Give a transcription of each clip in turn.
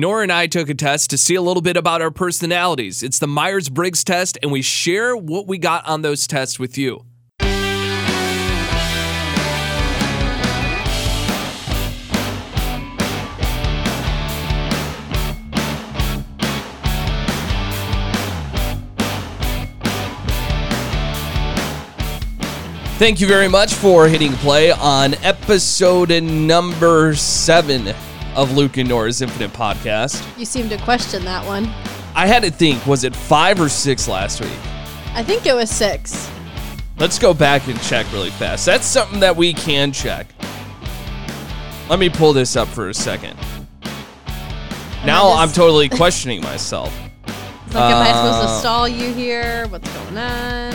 Nora and I took a test to see a little bit about our personalities. It's the Myers Briggs test, and we share what we got on those tests with you. Thank you very much for hitting play on episode number seven of Luke and Nora's Infinite Podcast. You seem to question that one. I had to think, was it five or six last week? I think it was six. Let's go back and check really fast. That's something that we can check. Let me pull this up for a second. Now I'm totally questioning myself. It's like, am I supposed to Uh, stall you here? What's going on?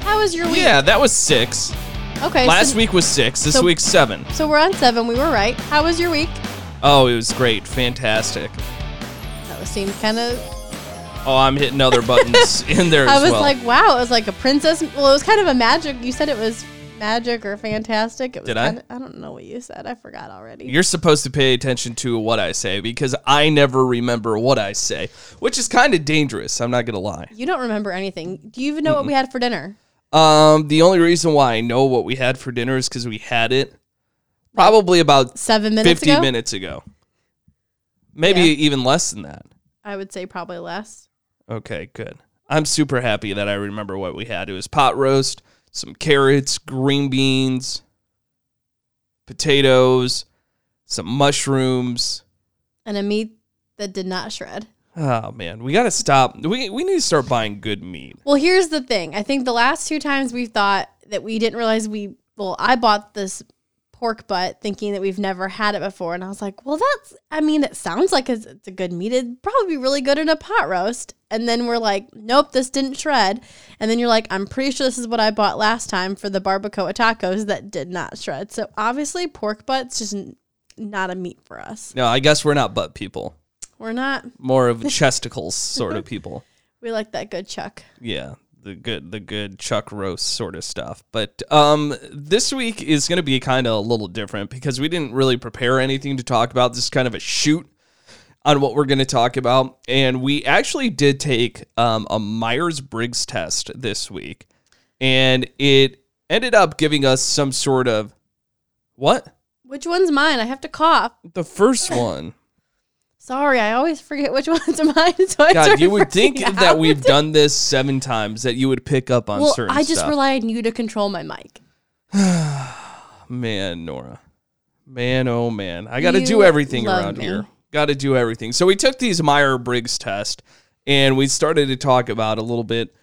How was your week? Yeah, that was six. Okay. Last so, week was six. This so- week's seven. So we're on seven. We were right. How was your week? Oh, it was great. Fantastic. That was seemed kind of. Oh, I'm hitting other buttons in there I was well. like, wow. It was like a princess. Well, it was kind of a magic. You said it was magic or fantastic. It was Did I? kind Of, I don't know what you said. I forgot already. You're supposed to pay attention to what I say because I never remember what I say, which is kind of dangerous. I'm not gonna lie. you don't remember anything. Do you even know what we had for dinner? Um, the only reason why I know what we had for dinner is because we had it probably about Seven minutes 50 ago. minutes ago. Maybe Yeah. even less than that. I would say probably less. Okay, good. I'm super happy that I remember what we had. It was pot roast, some carrots, green beans, potatoes, some mushrooms. And a meat that did not shred. Oh man, we got to stop. We we need to start buying good meat. Well, here's the thing. I think the last two times we thought that we didn't realize we well, I bought this pork butt thinking that we've never had it before and I was like, "Well, that's I mean, it sounds like it's, it's a good meat. It'd probably be really good in a pot roast." And then we're like, "Nope, this didn't shred." And then you're like, "I'm pretty sure this is what I bought last time for the barbacoa tacos that did not shred." So, obviously, pork butt's just not a meat for us. No, I guess we're not butt people. We're not More of chesticles sort of people. we like that good chuck. Yeah, the good the good chuck roast sort of stuff. But um this week is going to be kind of a little different because we didn't really prepare anything to talk about. This is kind of a shoot on what we're going to talk about and we actually did take um, a Myers-Briggs test this week and it ended up giving us some sort of what? Which one's mine? I have to cough. The first one. Sorry, I always forget which one's mine. So I God, you would think freaking that we've done this 7 times that you would pick up on Well, certain I just stuff. rely on you to control my mic. Man, Nora. Man, oh man. I got to do everything around me. here. Got to do everything. So we took these Meyer Briggs test and we started to talk about a little bit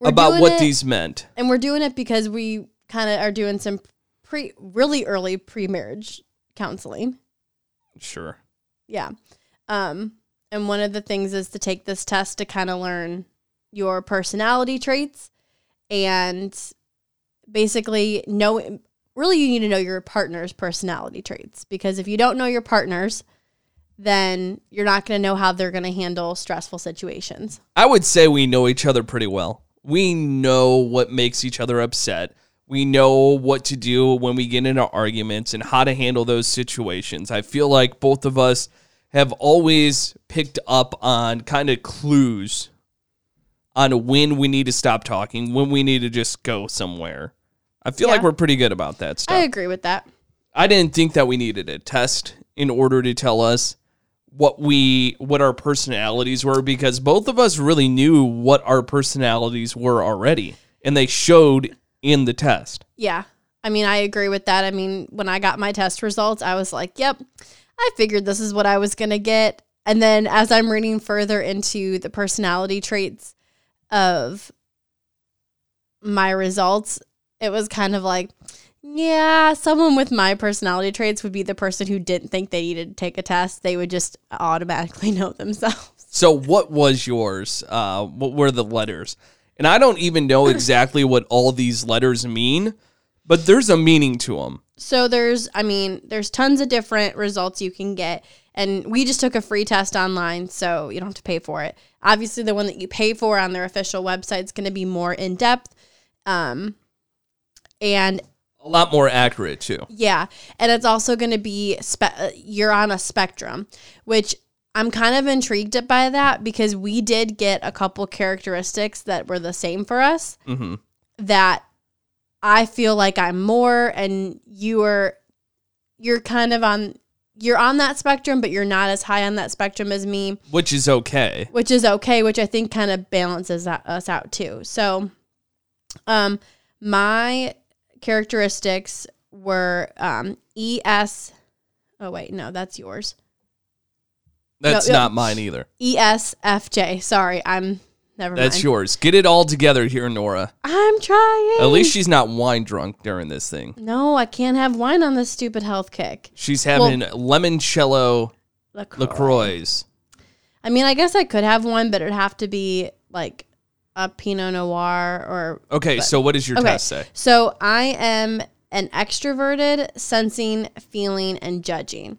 We're about what it- these meant. and we're doing it because we kind of are doing some pre, really early pre-marriage counseling. Sure. Yeah, um, and one of the things is to take this test to kind of learn your personality traits and basically know. Really, you need to know your partner's personality traits because if you don't know your partner's, then you're not going to know how they're going to handle stressful situations. I would say we know each other pretty well. We know what makes each other upset. We know what to do when we get into arguments and how to handle those situations. I feel like both of us have always picked up on kind of clues on when we need to stop talking, when we need to just go somewhere. I feel like we're pretty good about that stuff. I agree with that. I didn't think that we needed a test in order to tell us what we what our personalities were because both of us really knew what our personalities were already and they showed in the test. Yeah. I mean, I agree with that. I mean, when I got my test results, I was like, yep, I figured this is what I was going to get. And then as I'm reading further into the personality traits of my results, it was kind of like, yeah, someone with my personality traits would be the person who didn't think they needed to take a test. They would just automatically know themselves. So what was yours? Uh what were the letters? And I don't even know exactly what all these letters mean, but there's a meaning to them. So there's, I mean, there's tons of different results you can get. And we just took a free test online, so you don't have to pay for it. Obviously, the one that you pay for on their official website is going to be more in depth. Um, and A lot more accurate too. Yeah, and it's also going to be spe- you're on a spectrum, which I'm kind of intrigued by that because we did get a couple characteristics that were the same for us hmm that I feel like I'm more and you are you're kind of on you're on that spectrum but you're not as high on that spectrum as me, Which is okay. which is okay, which I think kind of balances us out too. So um my characteristics were um ES Oh wait, no, that's yours. That's No, not mine either. E ESFJ. Sorry, I'm never That's mind. yours. Get it all together here, Nora. I'm trying. At least she's not wine drunk during this thing. No, I can't have wine on this stupid health kick. She's having limoncello LaCroix. LaCroix. I mean, I guess I could have one, but it'd have to be like a Pinot Noir or. Okay, so what does your Okay. test say? So I am an extroverted, sensing, feeling, and judging.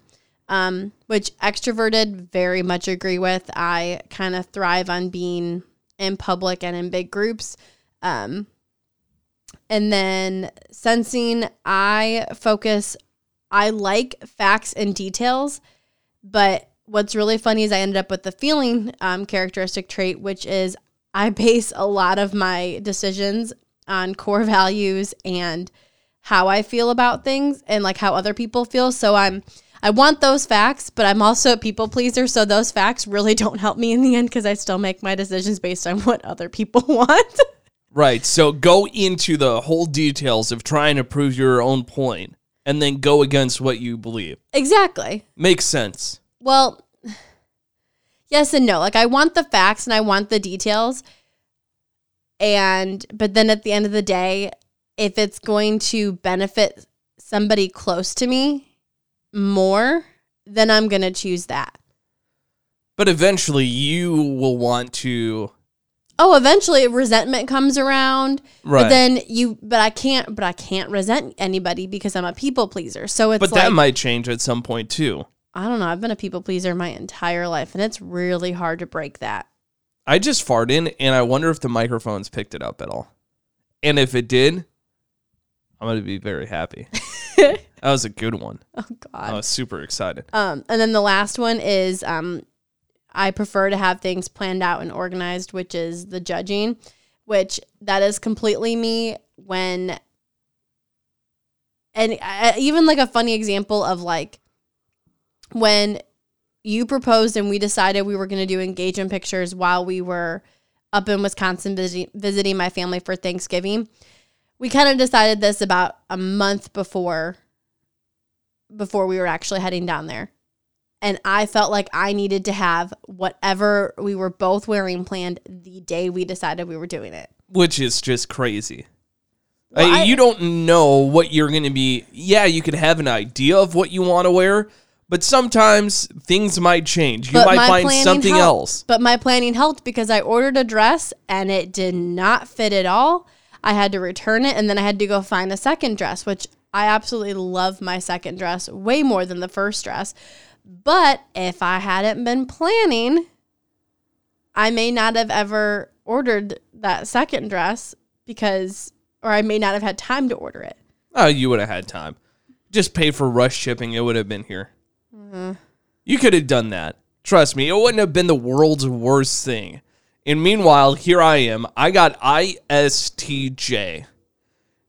Um, which extroverted very much agree with. I kind of thrive on being in public and in big groups. Um, and then sensing, I focus. I like facts and details, but what's really funny is I ended up with the feeling um, characteristic trait, which is I base a lot of my decisions on core values and how I feel about things and like how other people feel. So I'm I want those facts, but I'm also a people pleaser, so those facts really don't help me in the end because I still make my decisions based on what other people want. Right. So go into the whole details of trying to prove your own point and then go against what you believe. exactly. Makes sense. Well, yes and no. Like I want the facts and I want the details. And but then at the end of the day, if it's going to benefit somebody close to me more, then I'm going to choose that. But eventually you will want to Oh, eventually resentment comes around. Right. But then you but I can't but I can't resent anybody because I'm a people pleaser. So it's but like that might change at some point too. I don't know. I've been a people pleaser my entire life and it's really hard to break that. I just farted and I wonder if the microphones picked it up at all. And if it did, I'm going to be very happy. that was a good one. Oh God. I was super excited. Um, and then the last one is um, I prefer to have things planned out and organized, which is the judging, which that is completely me when. And I, even like a funny example of like when you proposed and we decided we were going to do engagement pictures while we were up in Wisconsin visiting my family for Thanksgiving. We kind of decided this about a month before before we were actually heading down there. And I felt like I needed to have whatever we were both wearing planned the day we decided we were doing it. Which is just crazy. Well, Uh, I- you don't know what you're going to be. Yeah, you could have an idea of what you want to wear, but sometimes things might change. You might find something helped. else. But my planning helped because I ordered a dress and it did not fit at all. I had to return it and then I had to go find a second dress, which I absolutely love my second dress way more than the first dress. But if I hadn't been planning, I may not have ever ordered that second dress because, or I may not have had time to order it. Oh, you would have had time. Just pay for rush shipping. It would have been here. Mm-hmm. You could have done that. Trust me, it wouldn't have been the world's worst thing. And meanwhile, here I am. I got ISTJ.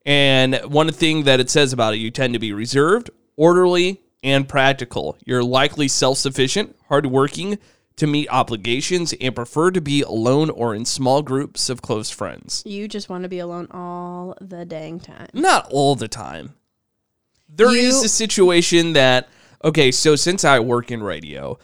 And one thing that it says about it, you tend to be reserved, orderly, and practical. You're likely self sufficient, hardworking to meet obligations, and prefer to be alone or in small groups of close friends. You just want to be alone all the dang time. Not all the time. There is You- a situation that okay, so since I work in radio,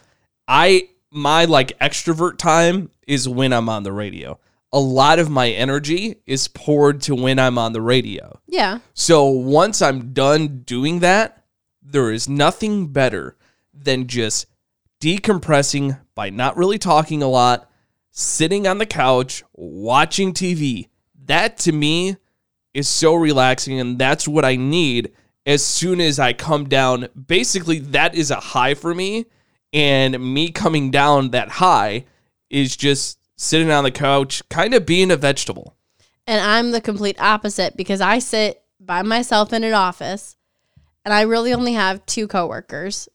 I my like extrovert time is when I'm on the radio. A lot of my energy is poured to when I'm on the radio. Yeah. So once I'm done doing that, there is nothing better than just decompressing by not really talking a lot, sitting on the couch, watching TV. That to me is so relaxing, and that's what I need as soon as I come down. Basically, that is a high for me, and me coming down that high is just sitting on the couch, kind of being a vegetable. And I'm the complete opposite because I sit by myself in an office and I really only have two coworkers.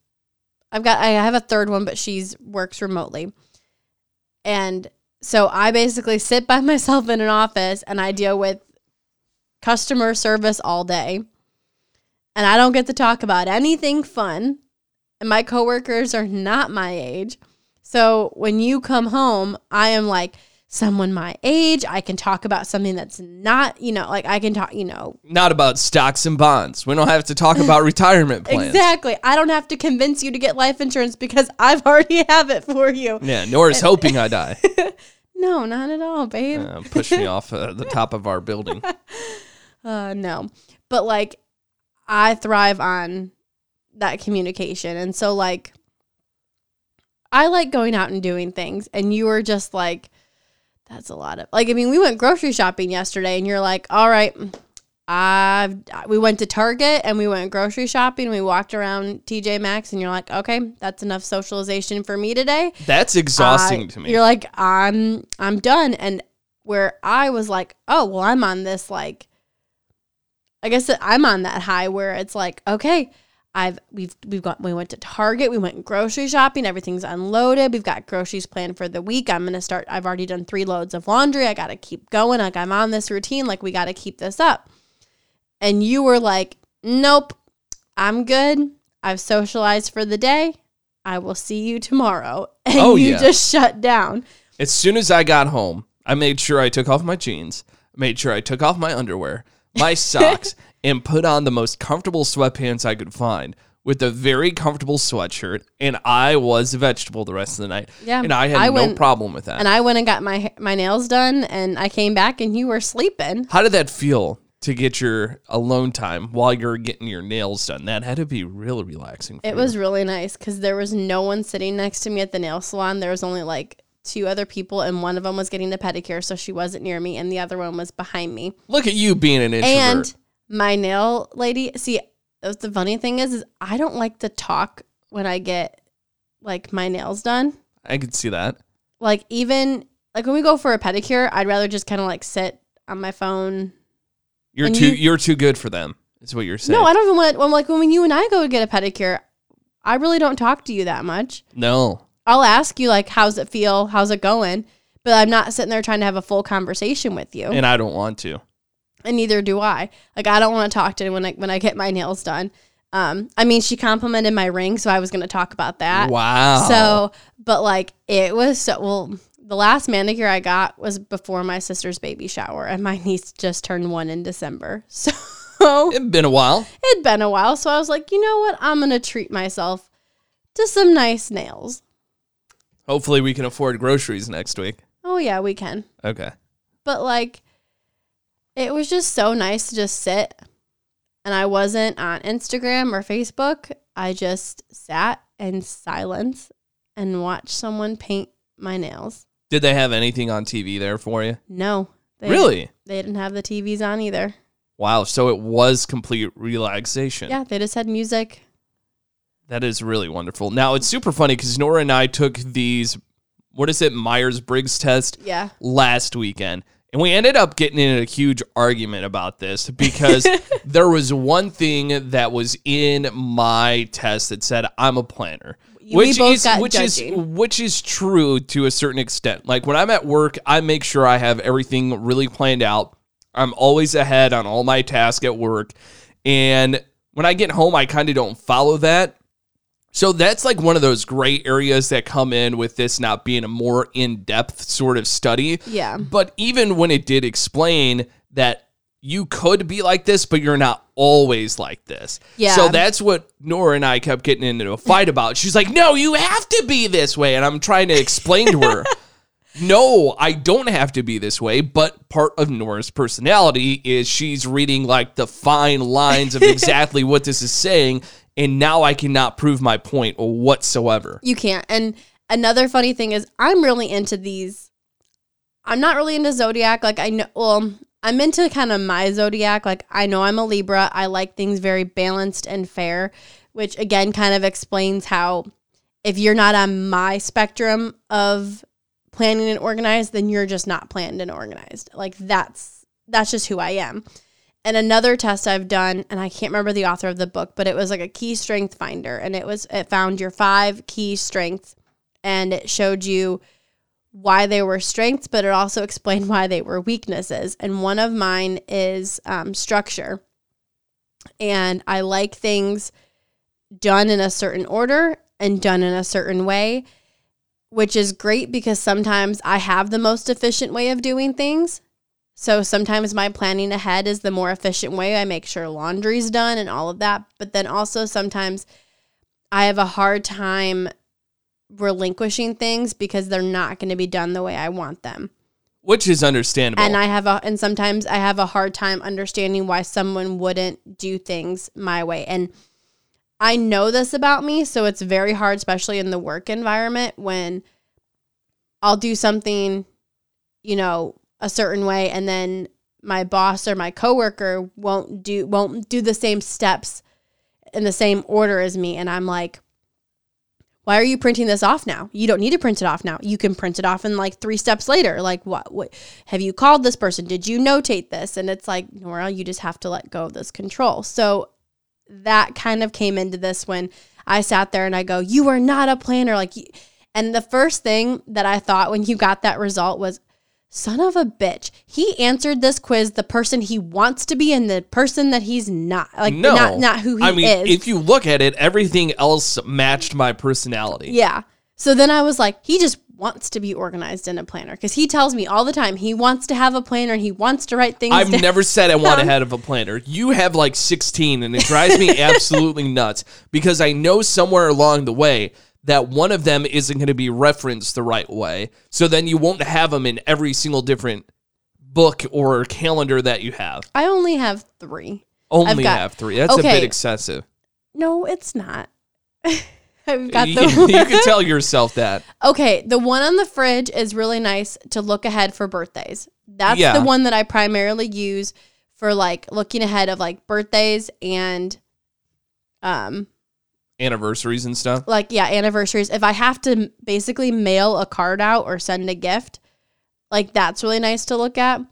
I've got I have a third one but she's works remotely. And so I basically sit by myself in an office and I deal with customer service all day. And I don't get to talk about anything fun. And my coworkers are not my age. So when you come home, I am like someone my age. I can talk about something that's not, you know, like I can talk, you know. Not about stocks and bonds. We don't have to talk about retirement plans. Exactly. I don't have to convince you to get life insurance because I've already have it for you. Yeah, Nora's hoping I die. No, not at all, babe. Uh, push me off uh, the top of our building. Uh, no. But like, I thrive on that communication. And so, like, I like going out and doing things. And you were just like, that's a lot of, like, I mean, we went grocery shopping yesterday and you're like, all right, mm, I've, we went to Target and we went grocery shopping. We walked around TJ Maxx and you're like, okay, that's enough socialization for me today. That's exhausting I- to me. You're like, I'm I'm done. And where I was like, oh well, I'm on this like I guess I'm on that high where it's like, okay, I've we've we've got we went to Target, we went grocery shopping, everything's unloaded, we've got groceries planned for the week. I'm gonna start I've already done three loads of laundry. I gotta keep going. Like I'm on this routine, like we gotta keep this up. And you were like, Nope, I'm good. I've socialized for the day. I will see you tomorrow. And Oh, you yeah. just shut down. As soon as I got home, I made sure I took off my jeans, made sure I took off my underwear, my socks, and put on the most comfortable sweatpants I could find with a very comfortable sweatshirt. And I was a vegetable the rest of the night. Yeah, And I had I no went- problem with that. And I went and got my my nails done, and I came back, and you were sleeping. How did that feel to get your alone time while you're getting your nails done? That had to be really relaxing. For It you. was really nice because there was no one sitting next to me at the nail salon. There was only like two other people, and one of them was getting a pedicure, so she wasn't near me, and the other one was behind me. Look at you being an introvert. And my nail lady, see, the funny thing is, is I don't like to talk when I get like my nails done. I could see that. Like even like when we go for a pedicure, I'd rather just kind of like sit on my phone You're too you- are too good for them. Is what you're saying. No, I don't even want. When like when you and I go to get a pedicure, I really don't talk to you that much. no. I'll ask you like, "How's it feel? How's it going?" But I'm not sitting there trying to have a full conversation with you, And I don't want to. Neither do I. Like, I don't want to talk to when I when I get my nails done. Um, I mean, she complimented my ring, so I was going to talk about that. Wow. So, but like, it was so well. The last manicure I got was before my sister's baby shower, and my niece just turned one in December. So It'd been a while. it'd been a while, so I was like, you know what? I'm gonna treat myself to some nice nails. Hopefully we can afford groceries next week. Oh yeah, we can. Okay. But like, it was just so nice to just sit, and I wasn't on Instagram or Facebook. I just sat in silence and watched someone paint my nails. Did they have anything on TV there for you? No, they really? they didn't have the TVs on either. Wow. So it was complete relaxation. Yeah, they just had music. That is really wonderful. Now it's super funny because Nora and I took these, what is it, Myers Briggs test Yeah, last weekend. And we ended up getting in a huge argument about this because there was one thing that was in my test that said I'm a planner. Which is which is which is true to a certain extent. Like when I'm at work, I make sure I have everything really planned out. I'm always ahead on all my tasks at work. And when I get home, I kind of don't follow that. So that's like one of those gray areas that come in with this not being a more in depth sort of study. yeah, But even when it did explain that you could be like this, but you're not always like this. Yeah. So that's what Nora and I kept getting into a fight about. She's like, no, you have to be this way. And I'm trying to explain to her, no, I don't have to be this way. But part of Nora's personality is she's reading like the fine lines of exactly what this is saying. And now I cannot prove my point whatsoever. you can't. And another funny thing is, I'm really into these. I'm not really into zodiac. Like I know, well, I'm into kind of my zodiac. Like I know I'm a Libra. I like things very balanced and fair, which again kind of explains how if you're not on my spectrum of planning and organized, then you're just not planned and organized. Like that's that's just who I am. And another test I've done, and I can't remember the author of the book, but it was like a key strength finder, and it was it found your five key strengths, and it showed you why they were strengths, but it also explained why they were weaknesses. And one of mine is um, structure, and I like things done in a certain order and done in a certain way, which is great because sometimes I have the most efficient way of doing things. So sometimes my planning ahead is the more efficient way. I make sure laundry's done and all of that. But then also sometimes I have a hard time relinquishing things because they're not going to be done the way I want them. Which is understandable. And I have a and sometimes I have a hard time understanding why someone wouldn't do things my way. And I know this about me, so it's very hard especially in the work environment when I'll do something, you know, a certain way and then my boss or my coworker won't do won't do the same steps in the same order as me and I'm like why are you printing this off now? You don't need to print it off now. You can print it off in like three steps later. Like what what have you called this person? Did you notate this? And it's like, Nora, you just have to let go of this control. So that kind of came into this when I sat there and I go, "You are not a planner." Like and the first thing that I thought when you got that result was son of a bitch. He answered this quiz the person he wants to be and the person that he's not. Like no, not not who he I mean, is. if you look at it, everything else matched my personality. Yeah. So then I was like, he just wants to be organized in a planner because he tells me all the time he wants to have a planner and he wants to write things. I've down. never said I want to have a planner. You have like 16, and it drives me absolutely nuts because I know somewhere along the way that one of them isn't going to be referenced the right way. So then you won't have them in every single different book or calendar that you have. I only have three. Only got- have three. That's a bit excessive. No, it's not. I've got you, the you can tell yourself that. Okay, the one on the fridge is really nice to look ahead for birthdays. That's Yeah. the one that I primarily use for like looking ahead of like birthdays and um Anniversaries and stuff. like yeah, anniversaries. If I have to basically mail a card out or send a gift, like that's really nice to look at.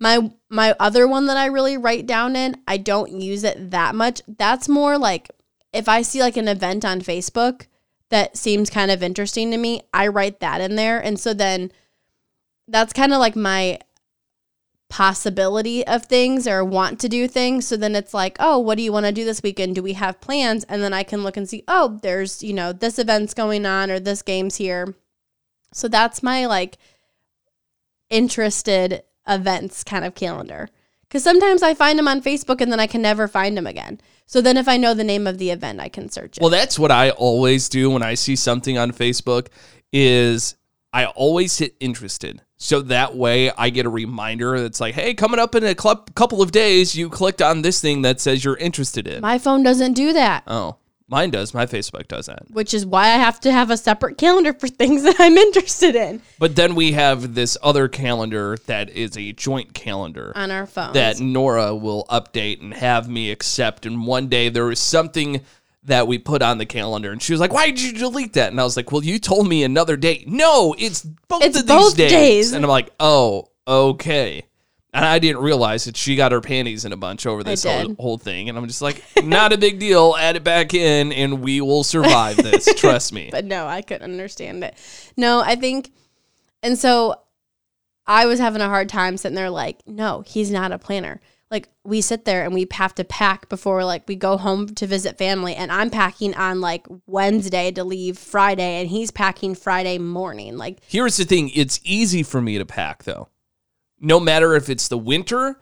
My my other one that I really write down in, I don't use it that much. That's more like if I see like an event on Facebook that seems kind of interesting to me, I write that in there. And so then that's kind of like my possibility of things or want to do things. So then it's like, oh, what do you want to do this weekend? Do we have plans? And then I can look and see, oh, there's, you know, this event's going on or this game's here. So that's my like interested events kind of calendar. Because sometimes I find them on Facebook and then I can never find them again. So then if I know the name of the event, I can search it. Well, that's what I always do when I see something on Facebook is I always hit interested. So that way I get a reminder that's like, hey, coming up in a cl- couple of days, you clicked on this thing that says you're interested in. my phone doesn't do that. oh, mine does. My Facebook does that. which is why I have to have a separate calendar for things that I'm interested in But then we have this other calendar that is a joint calendar. on our phone that Nora will update and have me accept. And one day there was something that we put on the calendar, and she was like, "Why did you delete that?" And I was like, "Well, you told me another date. No, it's both It's of these both days. days. And I'm like, "Oh, okay." And I didn't realize that she got her panties in a bunch over this whole, whole thing. And I'm just like, not a big deal. Add it back in, and we will survive this. Trust me. but no, I couldn't understand it. No, I think, and so I was having a hard time sitting there like, no, he's not a planner. Like we sit there and we have to pack before like we go home to visit family, and I'm packing on like Wednesday to leave Friday, and he's packing Friday morning. Like Here's the thing it's easy for me to pack, though. No matter if it's the winter,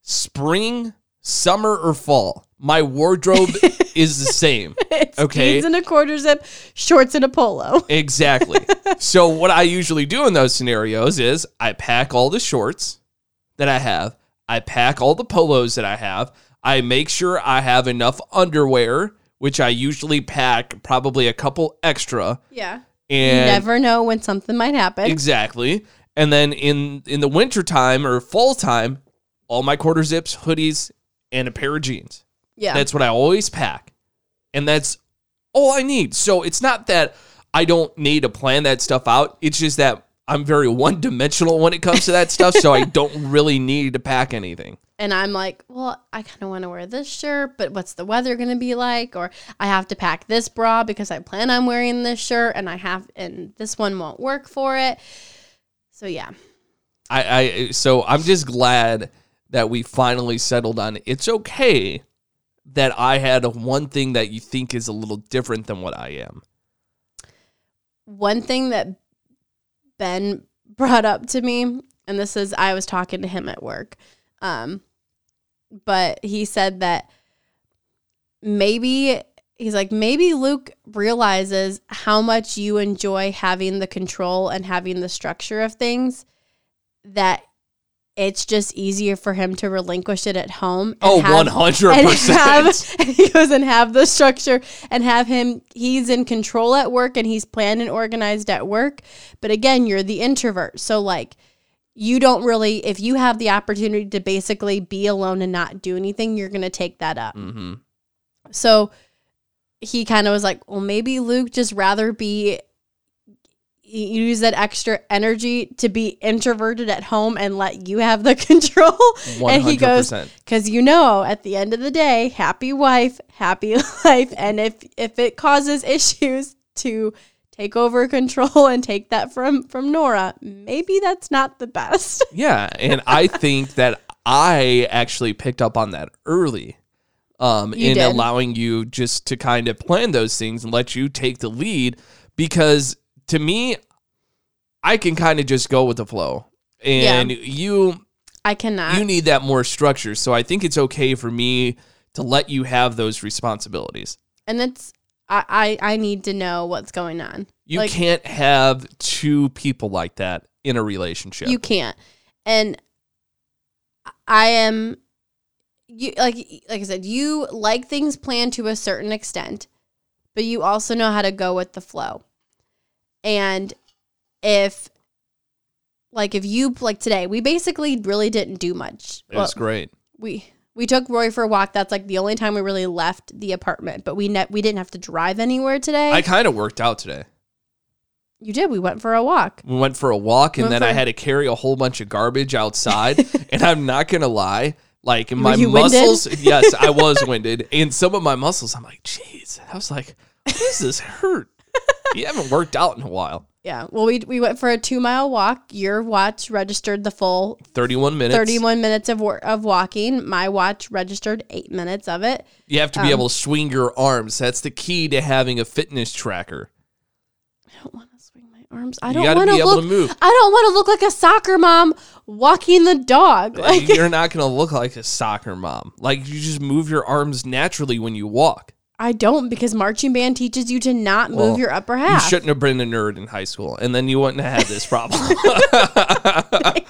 spring, summer, or fall, my wardrobe is the same. it's Okay. jeans and a quarter zip, shorts and a polo. Exactly. so, what I usually do in those scenarios is I pack all the shorts that I have, I pack all the polos that I have, I make sure I have enough underwear, which I usually pack probably a couple extra. Yeah. And You never know when something might happen. Exactly. And then in in the winter time or fall time, all my quarter zips, hoodies, and a pair of jeans. yeah. That's what I always pack. And that's all I need. So it's not that I don't need to plan that stuff out. It's just that I'm very one dimensional when it comes to that stuff, so I don't really need to pack anything. And I'm like, well, I kind of want to wear this shirt, but what's the weather going to be like? Or I have to pack this bra because I plan on wearing this shirt and I have, and this one won't work for it. So, yeah. I, I so I'm just glad that we finally settled on it's okay that I had one thing that you think is a little different than what I am. One thing that Ben brought up to me, and this is I was talking to him at work. Um, but he said that maybe he's like maybe Luke realizes how much you enjoy having the control and having the structure of things that it's just easier for him to relinquish it at home. and Oh, 100%. And, have, he goes and have the structure and have him. He's in control at work and he's planned and organized at work. But again, you're the introvert, so like you don't really. If you have the opportunity to basically be alone and not do anything, you're gonna take that up. hmm So he kind of was like, well, maybe Luke just rather be use that extra energy to be introverted at home and let you have the control. And he goes, because you know, at the end of the day, happy wife, happy life, and if if it causes issues to take over control and take that from from Nora, maybe that's not the best. Yeah, and I think that I actually picked up on that early. Um, You in did. allowing you just to kind of plan those things and let you take the lead because to me I can kind of just go with the flow. And you I cannot. you need that more structure. So I think it's okay for me to let you have those responsibilities. and it's I, I I need to know what's going on. You Like- can't have two people like that in a relationship. You can't. And I am you like like I said, you like things planned to a certain extent, but you also know how to go with the flow. And if like if you like today, we basically really didn't do much. it was great. we we took Roy for a walk. That's like the only time we really left the apartment, but we ne- we didn't have to drive anywhere today. I kind of worked out today. you did. We went for a walk. We went for a walk and Went then I had to carry a whole bunch of garbage outside. and I'm not gonna lie, like my muscles. yes, I was winded, and some of my muscles. I'm like, jeez. I was like, what does this hurt? You haven't worked out in a while. Yeah. Well, we we went for a two mile walk. Your watch registered the full 31 minutes. 31 minutes of wa- of walking. My watch registered eight minutes of it. You have to Um, be able to swing your arms. That's the key to having a fitness tracker. I don't want to swing my arms. I don't want be to able look. to move. I don't want to look like a soccer mom walking the dog. Like You're not going to look like a soccer mom. Like you just move your arms naturally when you walk. I don't because marching band teaches you to not move Well, your upper half. You shouldn't have been a nerd in high school, and then you wouldn't have had this problem.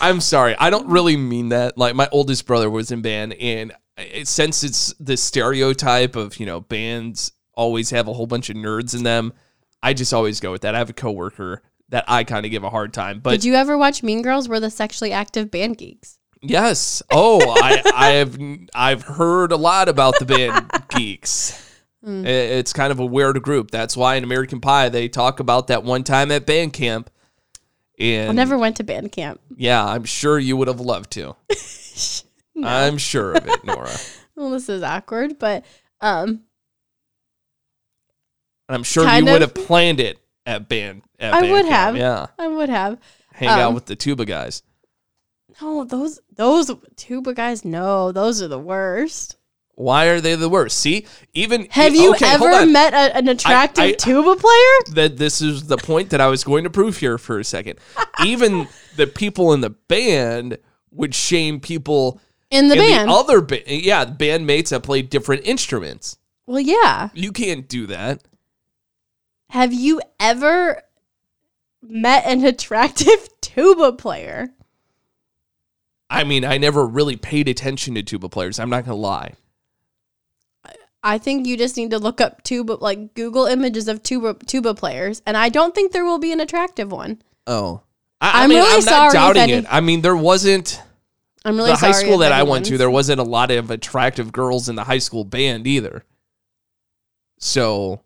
I'm sorry. I don't really mean that. Like my oldest brother was in band, and it, since it's the stereotype of you know bands always have a whole bunch of nerds in them, I just always go with that. I have a coworker that I kind of give a hard time, but Did you ever watch Mean Girls? We're the sexually active band geeks. Yes. Oh, I I've I've heard a lot about the band geeks. Mm. It's kind of a weird group. That's why in American Pie they talk about that one time at band camp. And I never went to band camp. yeah, I'm sure you would have loved to. I'm sure of it, Nora. Well, this is awkward, but um, I'm sure you would have planned it at band. At I band would camp. have. Yeah, I would have. hang out Um, with the tuba guys. No, those those tuba guys. No, those are the worst. Why are they the worst? See, even Have you okay, ever met a, an attractive I- tuba player? that this is the point that I was going to prove here for a second. Even the people in the band would shame people In the in band. the other ba- yeah, bandmates that play different instruments. well, yeah. You can't do that. Have you ever met an attractive tuba player? I mean, I never really paid attention to tuba players. I'm not gonna lie. I think you just need to look up tuba, like Google images of tuba tuba players, and I don't think there will be an attractive one. Oh, I, I I'm mean, really I'm sorry not doubting any- it. I mean, there wasn't I'm really the high school that I went to. There wasn't a lot of attractive girls in the high school band either. So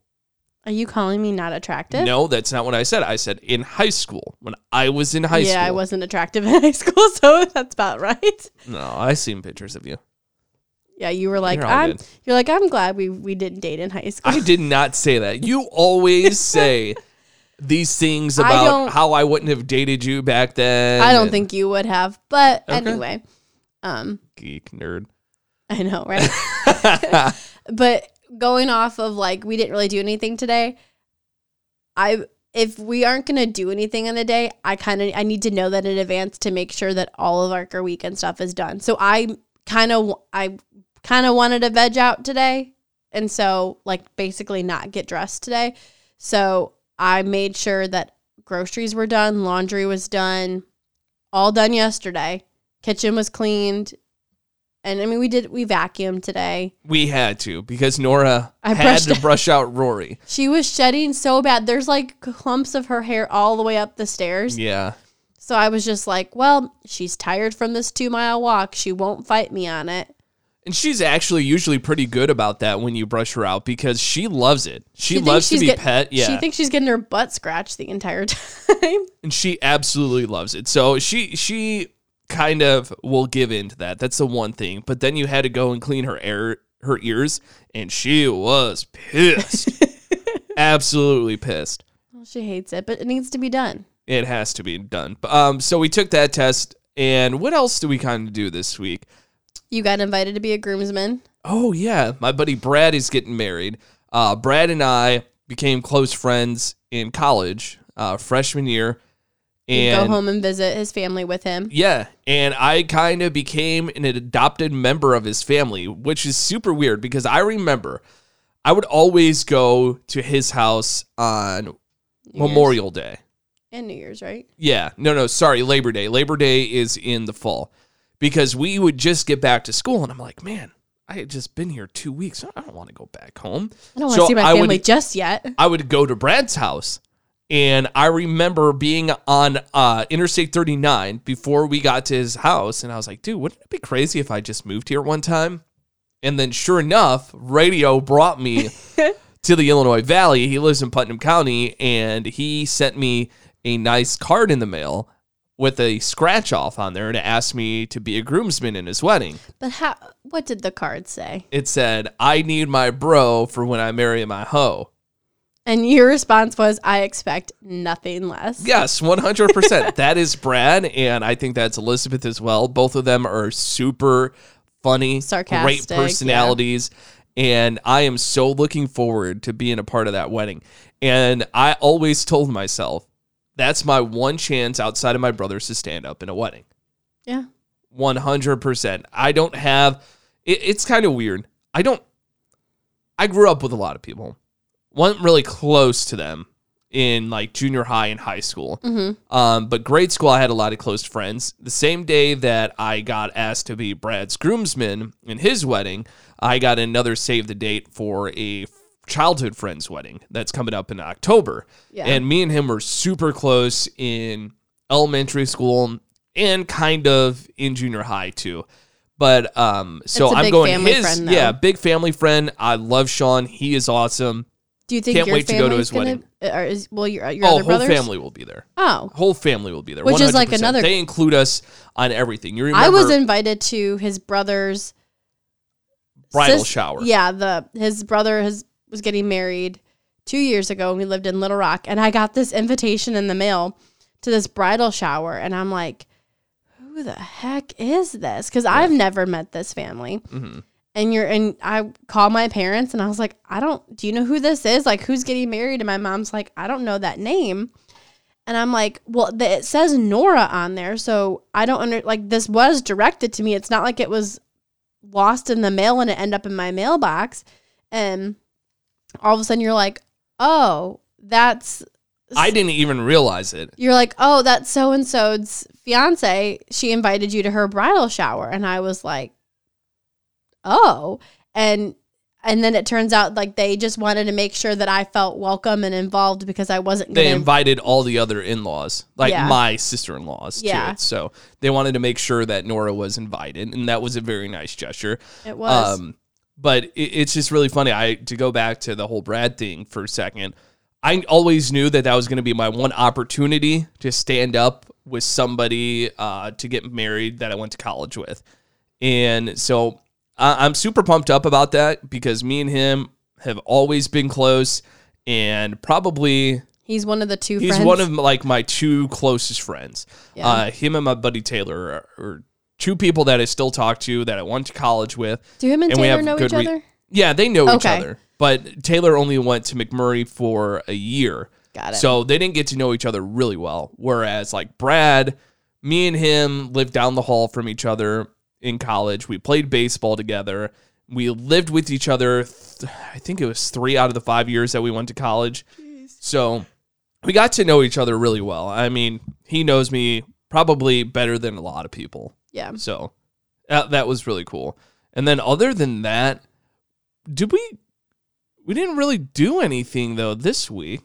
Are you calling me not attractive? No, that's not what I said. I said in high school when I was in high yeah, school. Yeah, I wasn't attractive in high school, so that's about right. No, I seen pictures of you. Yeah, you were like, You're I'm. good. You're like, I'm glad we we didn't date in high school. I did not say that. You always say these things about don't- how I wouldn't have dated you back then. I don't and- think you would have, but Okay. anyway, um, geek nerd. I know, right? but going off of like we didn't really do anything today. I if we aren't gonna do anything in the day, I kind of I need to know that in advance to make sure that all of our weekend stuff is done. So I kind of I kind of wanted to veg out today, and so like basically not get dressed today. So I made sure that groceries were done, laundry was done, all done yesterday. Kitchen was cleaned. And I mean, we did, we vacuumed today. we had to because Nora I had to brush out Rory. She was shedding so bad. There's like clumps of her hair all the way up the stairs. Yeah. So I was just like, well, she's tired from this two mile walk. She won't fight me on it. And she's actually usually pretty good about that when you brush her out because she loves it. She, thinks loves to be get- pet. Yeah. She thinks she's getting her butt scratched the entire time. and she absolutely loves it. So she she kind of will give in to that. That's the one thing. But then you had to go and clean her air her ears, and she was pissed. absolutely pissed. well, she hates it, but it needs to be done. It has to be done. Um, so we took that test, and what else do we kind of do this week? You got invited to be a groomsman. Oh yeah, my buddy Brad is getting married. Uh, Brad and I became close friends in college, uh, freshman year, and go home and visit his family with him. Yeah, and I kind of became an adopted member of his family, which is super weird because I remember I would always go to his house on. Memorial Day. and New Year's, right? Yeah, no, no, sorry, Labor Day. Labor Day is in the fall because we would just get back to school, and I'm like, man, I had just been here two weeks. I don't want to go back home. I don't want to see my I would- family just yet. I would go to Brad's house. And I remember being on uh, Interstate 39 before we got to his house. And I was like, dude, wouldn't it be crazy if I just moved here one time? And then, sure enough, radio brought me to the Illinois Valley. He lives in Putnam County. And he sent me a nice card in the mail with a scratch off on there to ask me to be a groomsman in his wedding. But how? What did the card say? It said, I need my bro for when I marry my hoe. And your response was, "I expect nothing less." Yes, 100%. that is Brad, and I think that's Elizabeth as well. Both of them are super funny, Sarcastic, great yeah. personalities. And I am so looking forward to being a part of that wedding. And I always told myself, that's my one chance outside of my brothers to stand up in a wedding. Yeah. 100%. I don't have, it, it's kind of weird. I don't, I grew up with a lot of people, wasn't really close to them in like junior high and high school. Mm-hmm. Um, but grade school, I had a lot of close friends. The same day that I got asked to be Brad's groomsman in his wedding, I got another save the date for a childhood friend's wedding that's coming up in October. Yeah. And me and him were super close in elementary school and kind of in junior high too. But um, so I'm big going his friend, yeah, big family friend. I love Sean. He is awesome. Do you think Can't your wait to go to his gonna, wedding. Or is well your your Oh, other whole brothers? family will be there. Oh, Whole family will be there. Which is like another- They include us on everything. You remember I was invited to his brother's bridal sis- shower. Yeah, the his brother has was getting married two years ago, and we lived in Little Rock, and I got this invitation in the mail to this bridal shower, and I'm like, who the heck is this? Because I've never met this family. Mhm. And you're and I called my parents and I was like, I don't do you know who this is? Like who's getting married? And my mom's like, I don't know that name. And I'm like, well, the, it says Nora on there, so I don't under like this was directed to me. It's not like it was lost in the mail and it ended up in my mailbox. And all of a sudden, you're like, oh, that's I didn't even realize it. you're like, oh, that's so and so's fiance. She invited you to her bridal shower, and I was like, oh, and and then it turns out like they just wanted to make sure that I felt welcome and involved because I wasn't They to. invited all the other in-laws, like Yeah. my sister-in-laws, Yeah. to it. So they wanted to make sure that Nora was invited, and that was a very nice gesture. It was. Um, but it, it's just really funny. I to go back to the whole Brad thing for a second. I always knew that that was going to be my one opportunity to stand up with somebody uh, to get married that I went to college with, and so I'm super pumped up about that because me and him have always been close, and probably He's one of the two He's friends. one of like my two closest friends. Yeah. Uh, him and my buddy Taylor are, are two people that I still talk to that I went to college with. Do him and, and Taylor know each re- other? Yeah, they know each other, but Taylor only went to MacMurray for a year, Got it. so they didn't get to know each other really well. Whereas like Brad, me and him lived down the hall from each other in college. We played baseball together. We lived with each other. Th- I think it was three out of the five years that we went to college. So we got to know each other really well. I mean, he knows me probably better than a lot of people. yeah. So that, that was really cool. And then other than that, did we we didn't really do anything though this week.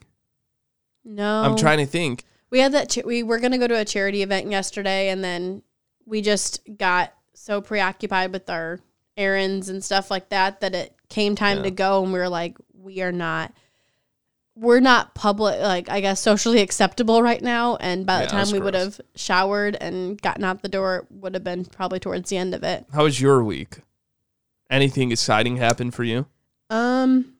No. I'm trying to think. We had that. Ch- we were gonna go to a charity event yesterday, and then we just got so preoccupied with our errands and stuff like that that it came time Yeah. to go, and we were like, we are not. We're not public, like I guess socially acceptable right now. And by Yeah, the time we would have showered and gotten out the door, it would have been probably towards the end of it. How was your week? Anything exciting happen for you? Um,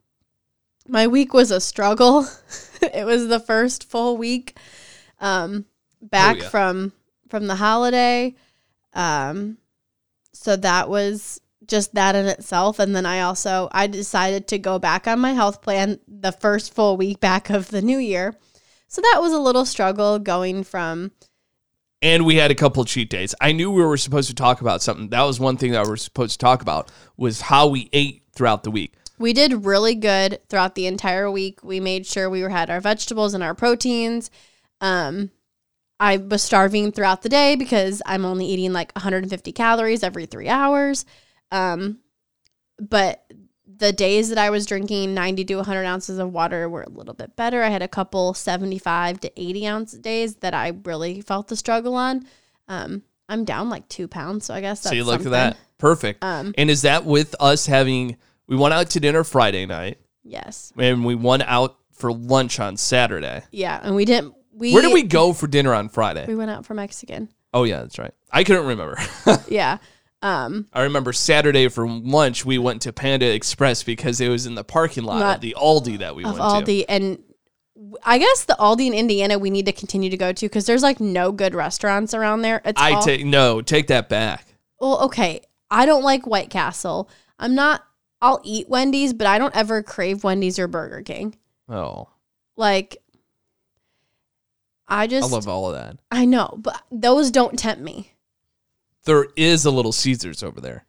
my week was a struggle. it was the first full week, um, back yeah. from from the holiday. Um, so that was just that in itself, and then I also I decided to go back on my health plan the first full week back of the new year. So that was a little struggle going from And we had a couple of cheat days. I knew we were supposed to talk about something. That was one thing that we were supposed to talk about was how we ate throughout the week. We did really good throughout the entire week. We made sure we had our vegetables and our proteins. Um, I was starving throughout the day because I'm only eating like 150 calories every three hours. Um, but the days that I was drinking 90 to 100 ounces of water were a little bit better. I had a couple 75 to 80 ounce days that I really felt the struggle on. Um, I'm down like two pounds, so I guess that's so you look something. at that. Perfect. Um, and is that with us having we went out to dinner Friday night yes, and we went out for lunch on Saturday. yeah, and we didn't. We Where did we go for dinner on Friday? We went out for Mexican. Oh yeah, that's right. I couldn't remember. Yeah. Um, I remember Saturday for lunch we went to Panda Express because it was in the parking lot of the Aldi that we went to. Aldi and I guess the Aldi in Indiana we need to continue to go to because there's like no good restaurants around there. It's I all, take no, take that back. well, okay. I don't like White Castle. I'm not. I'll eat Wendy's, but I don't ever crave Wendy's or Burger King. Oh, Like, I just I love all of that. I know, but those don't tempt me. There is a little Caesars over there.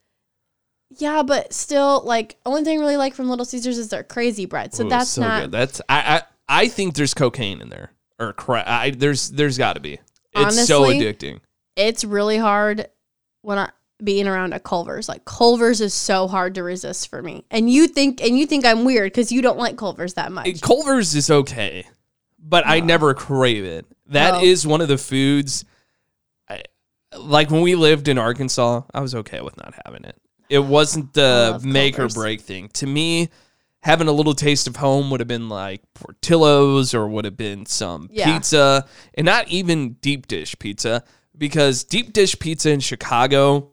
Yeah, but still, like, only thing I really like from Little Caesars is their crazy bread. So Ooh, that's so not. good. That's I, I I think there's cocaine in there or cra- I, there's there's got to be. It's so addicting. it's really hard when I being around a Culver's. Like Culver's is so hard to resist for me. And you think and you think I'm weird because you don't like Culver's that much. Culver's is okay, but I never crave it. That is one of the foods. I, like when we lived in Arkansas, I was okay with not having it. It wasn't the love make or break thing. To me, having a little taste of home would have been like Portillo's or would have been some Yeah. pizza, and not even deep dish pizza because deep dish pizza in Chicago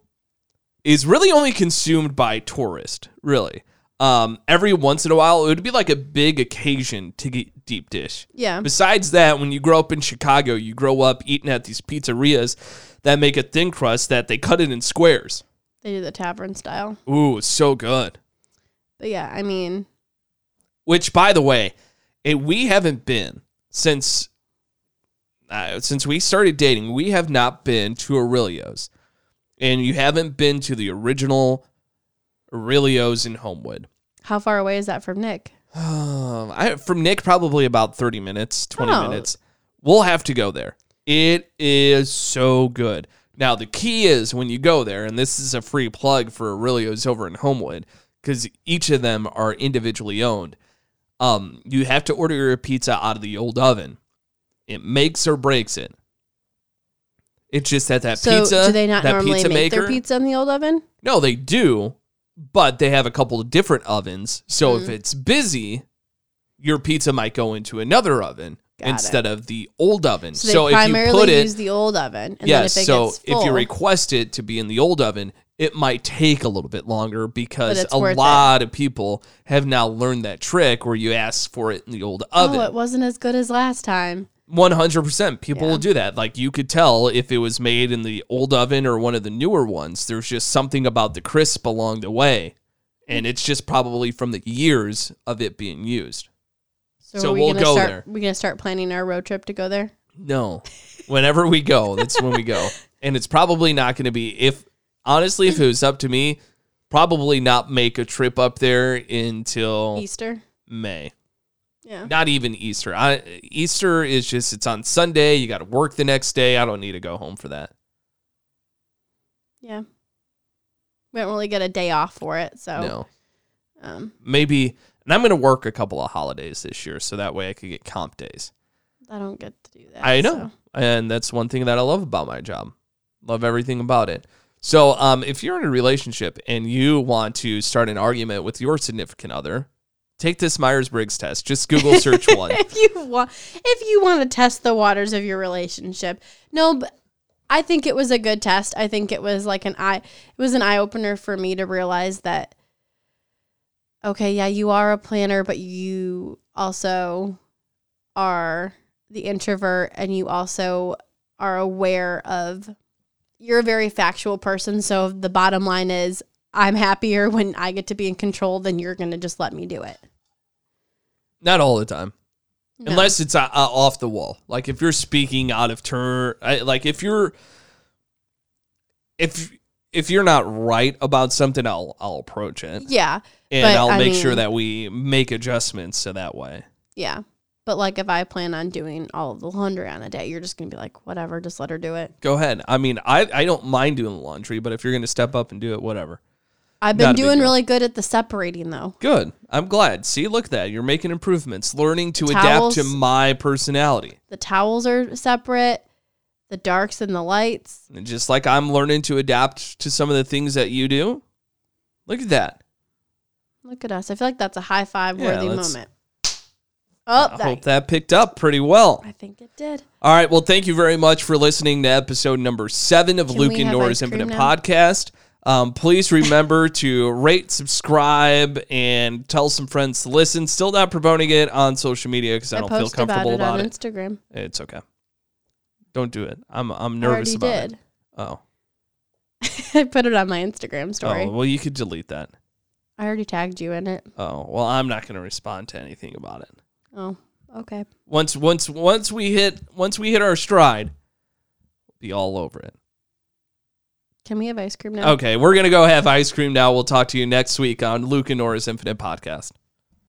is really only consumed by tourists. Really, um, every once in a while, it would be like a big occasion to get deep dish. yeah. Besides that, when you grow up in Chicago, you grow up eating at these pizzerias that make a thin crust that they cut it in squares. They do the tavern style. Ooh, it's so good. But yeah, I mean, Which, by the way, it, we haven't been since uh, since we started dating. We have not been to Aurelio's, and you haven't been to the original Aurelio's in Homewood. How far away is that from Nick? Um, I, from Nick, probably about 30 minutes, 20 Oh. minutes. We'll have to go there. It is so good. Now, the key is when you go there, and this is a free plug for Aurelio's over in Homewood, because each of them are individually owned. Um, you have to order your pizza out of the old oven. It makes or breaks it. It's just that that So pizza, do they not that normally pizza make maker, their pizza in the old oven? no, they do, but they have a couple of different ovens. So Mm. if it's busy, your pizza might go into another oven Got it. instead of the old oven. So they So, if you put it, use the old oven. And yes. then if it so gets if you request it to be in the old oven, it might take a little bit longer because a worth it. lot of people have now learned that trick where you ask for it in the old oven. oh, it wasn't as good as last time. One hundred percent. People Yeah. will do that. Like you could tell if it was made in the old oven or one of the newer ones. There's just something about the crisp along the way, and it's just probably from the years of it being used. So, So are we we'll gonna go start, there. we're gonna start planning our road trip to go there. No, whenever we go, that's when we go, and it's probably not going to be. If honestly, if it was up to me, probably not make a trip up there until Easter. May. Yeah. Not even Easter. I, Easter is just it's on Sunday. You got to work the next day. I don't need to go home for that. Yeah. We don't really get a day off for it, so No. um, maybe and I'm going to work a couple of holidays this year so that way I could get comp days. I don't get to do that. I know. so. And that's one thing that I love about my job. Love everything about it. So, um, if you're in a relationship and you want to start an argument with your significant other, take this Myers Briggs test. Just Google search one. if you want, if you want to test the waters of your relationship, no, but I think it was a good test. I think it was like an eye. It was an eye opener for me to realize that. Okay, yeah, you are a planner, but you also are the introvert, and you also are aware of. You're a very factual person, so the bottom line is, I'm happier when I get to be in control than you're going to just let me do it. Not all the time. No. Unless it's uh, uh, off the wall. Like if you're speaking out of turn, I, like if you're if if you're not right about something, I'll I'll approach it yeah, and but, I'll I make sure that we make adjustments so that way. Yeah. But like if I plan on doing all the laundry on a day, you're just gonna be like, whatever, just let her do it. Go ahead. I mean, I I don't mind doing the laundry, but if you're going to step up and do it, whatever. I've been doing really good at the separating though. Good. I'm glad. See, look at that. You're making improvements, learning to The adapt to my personality. The towels are separate, the darks and the lights. And just like I'm learning to adapt to some of the things that you do. Look at that. Look at us. I feel like that's a high five Yeah, worthy moment. Oh, I that- hope that picked up pretty well. I think it did. All right. Well, thank you very much for listening to episode number seven of Can Luke and Nora's Infinite now? Podcast. Um, please remember to rate, subscribe, and tell some friends to listen. Still not promoting it on social media because I, I don't feel comfortable about it about on it. Instagram. It's okay. Don't do it. I'm I'm nervous already about did. it. Oh. I put it on my Instagram story. Oh, well, you could delete that. I already tagged you in it. Oh, well, I'm not going to respond to anything about it. Oh, okay. Once once once we hit once we hit our stride, we'll be all over it. Can we have ice cream now? Okay, we're going to go have ice cream now. We'll talk to you next week on Luke and Nora's Infinite Podcast.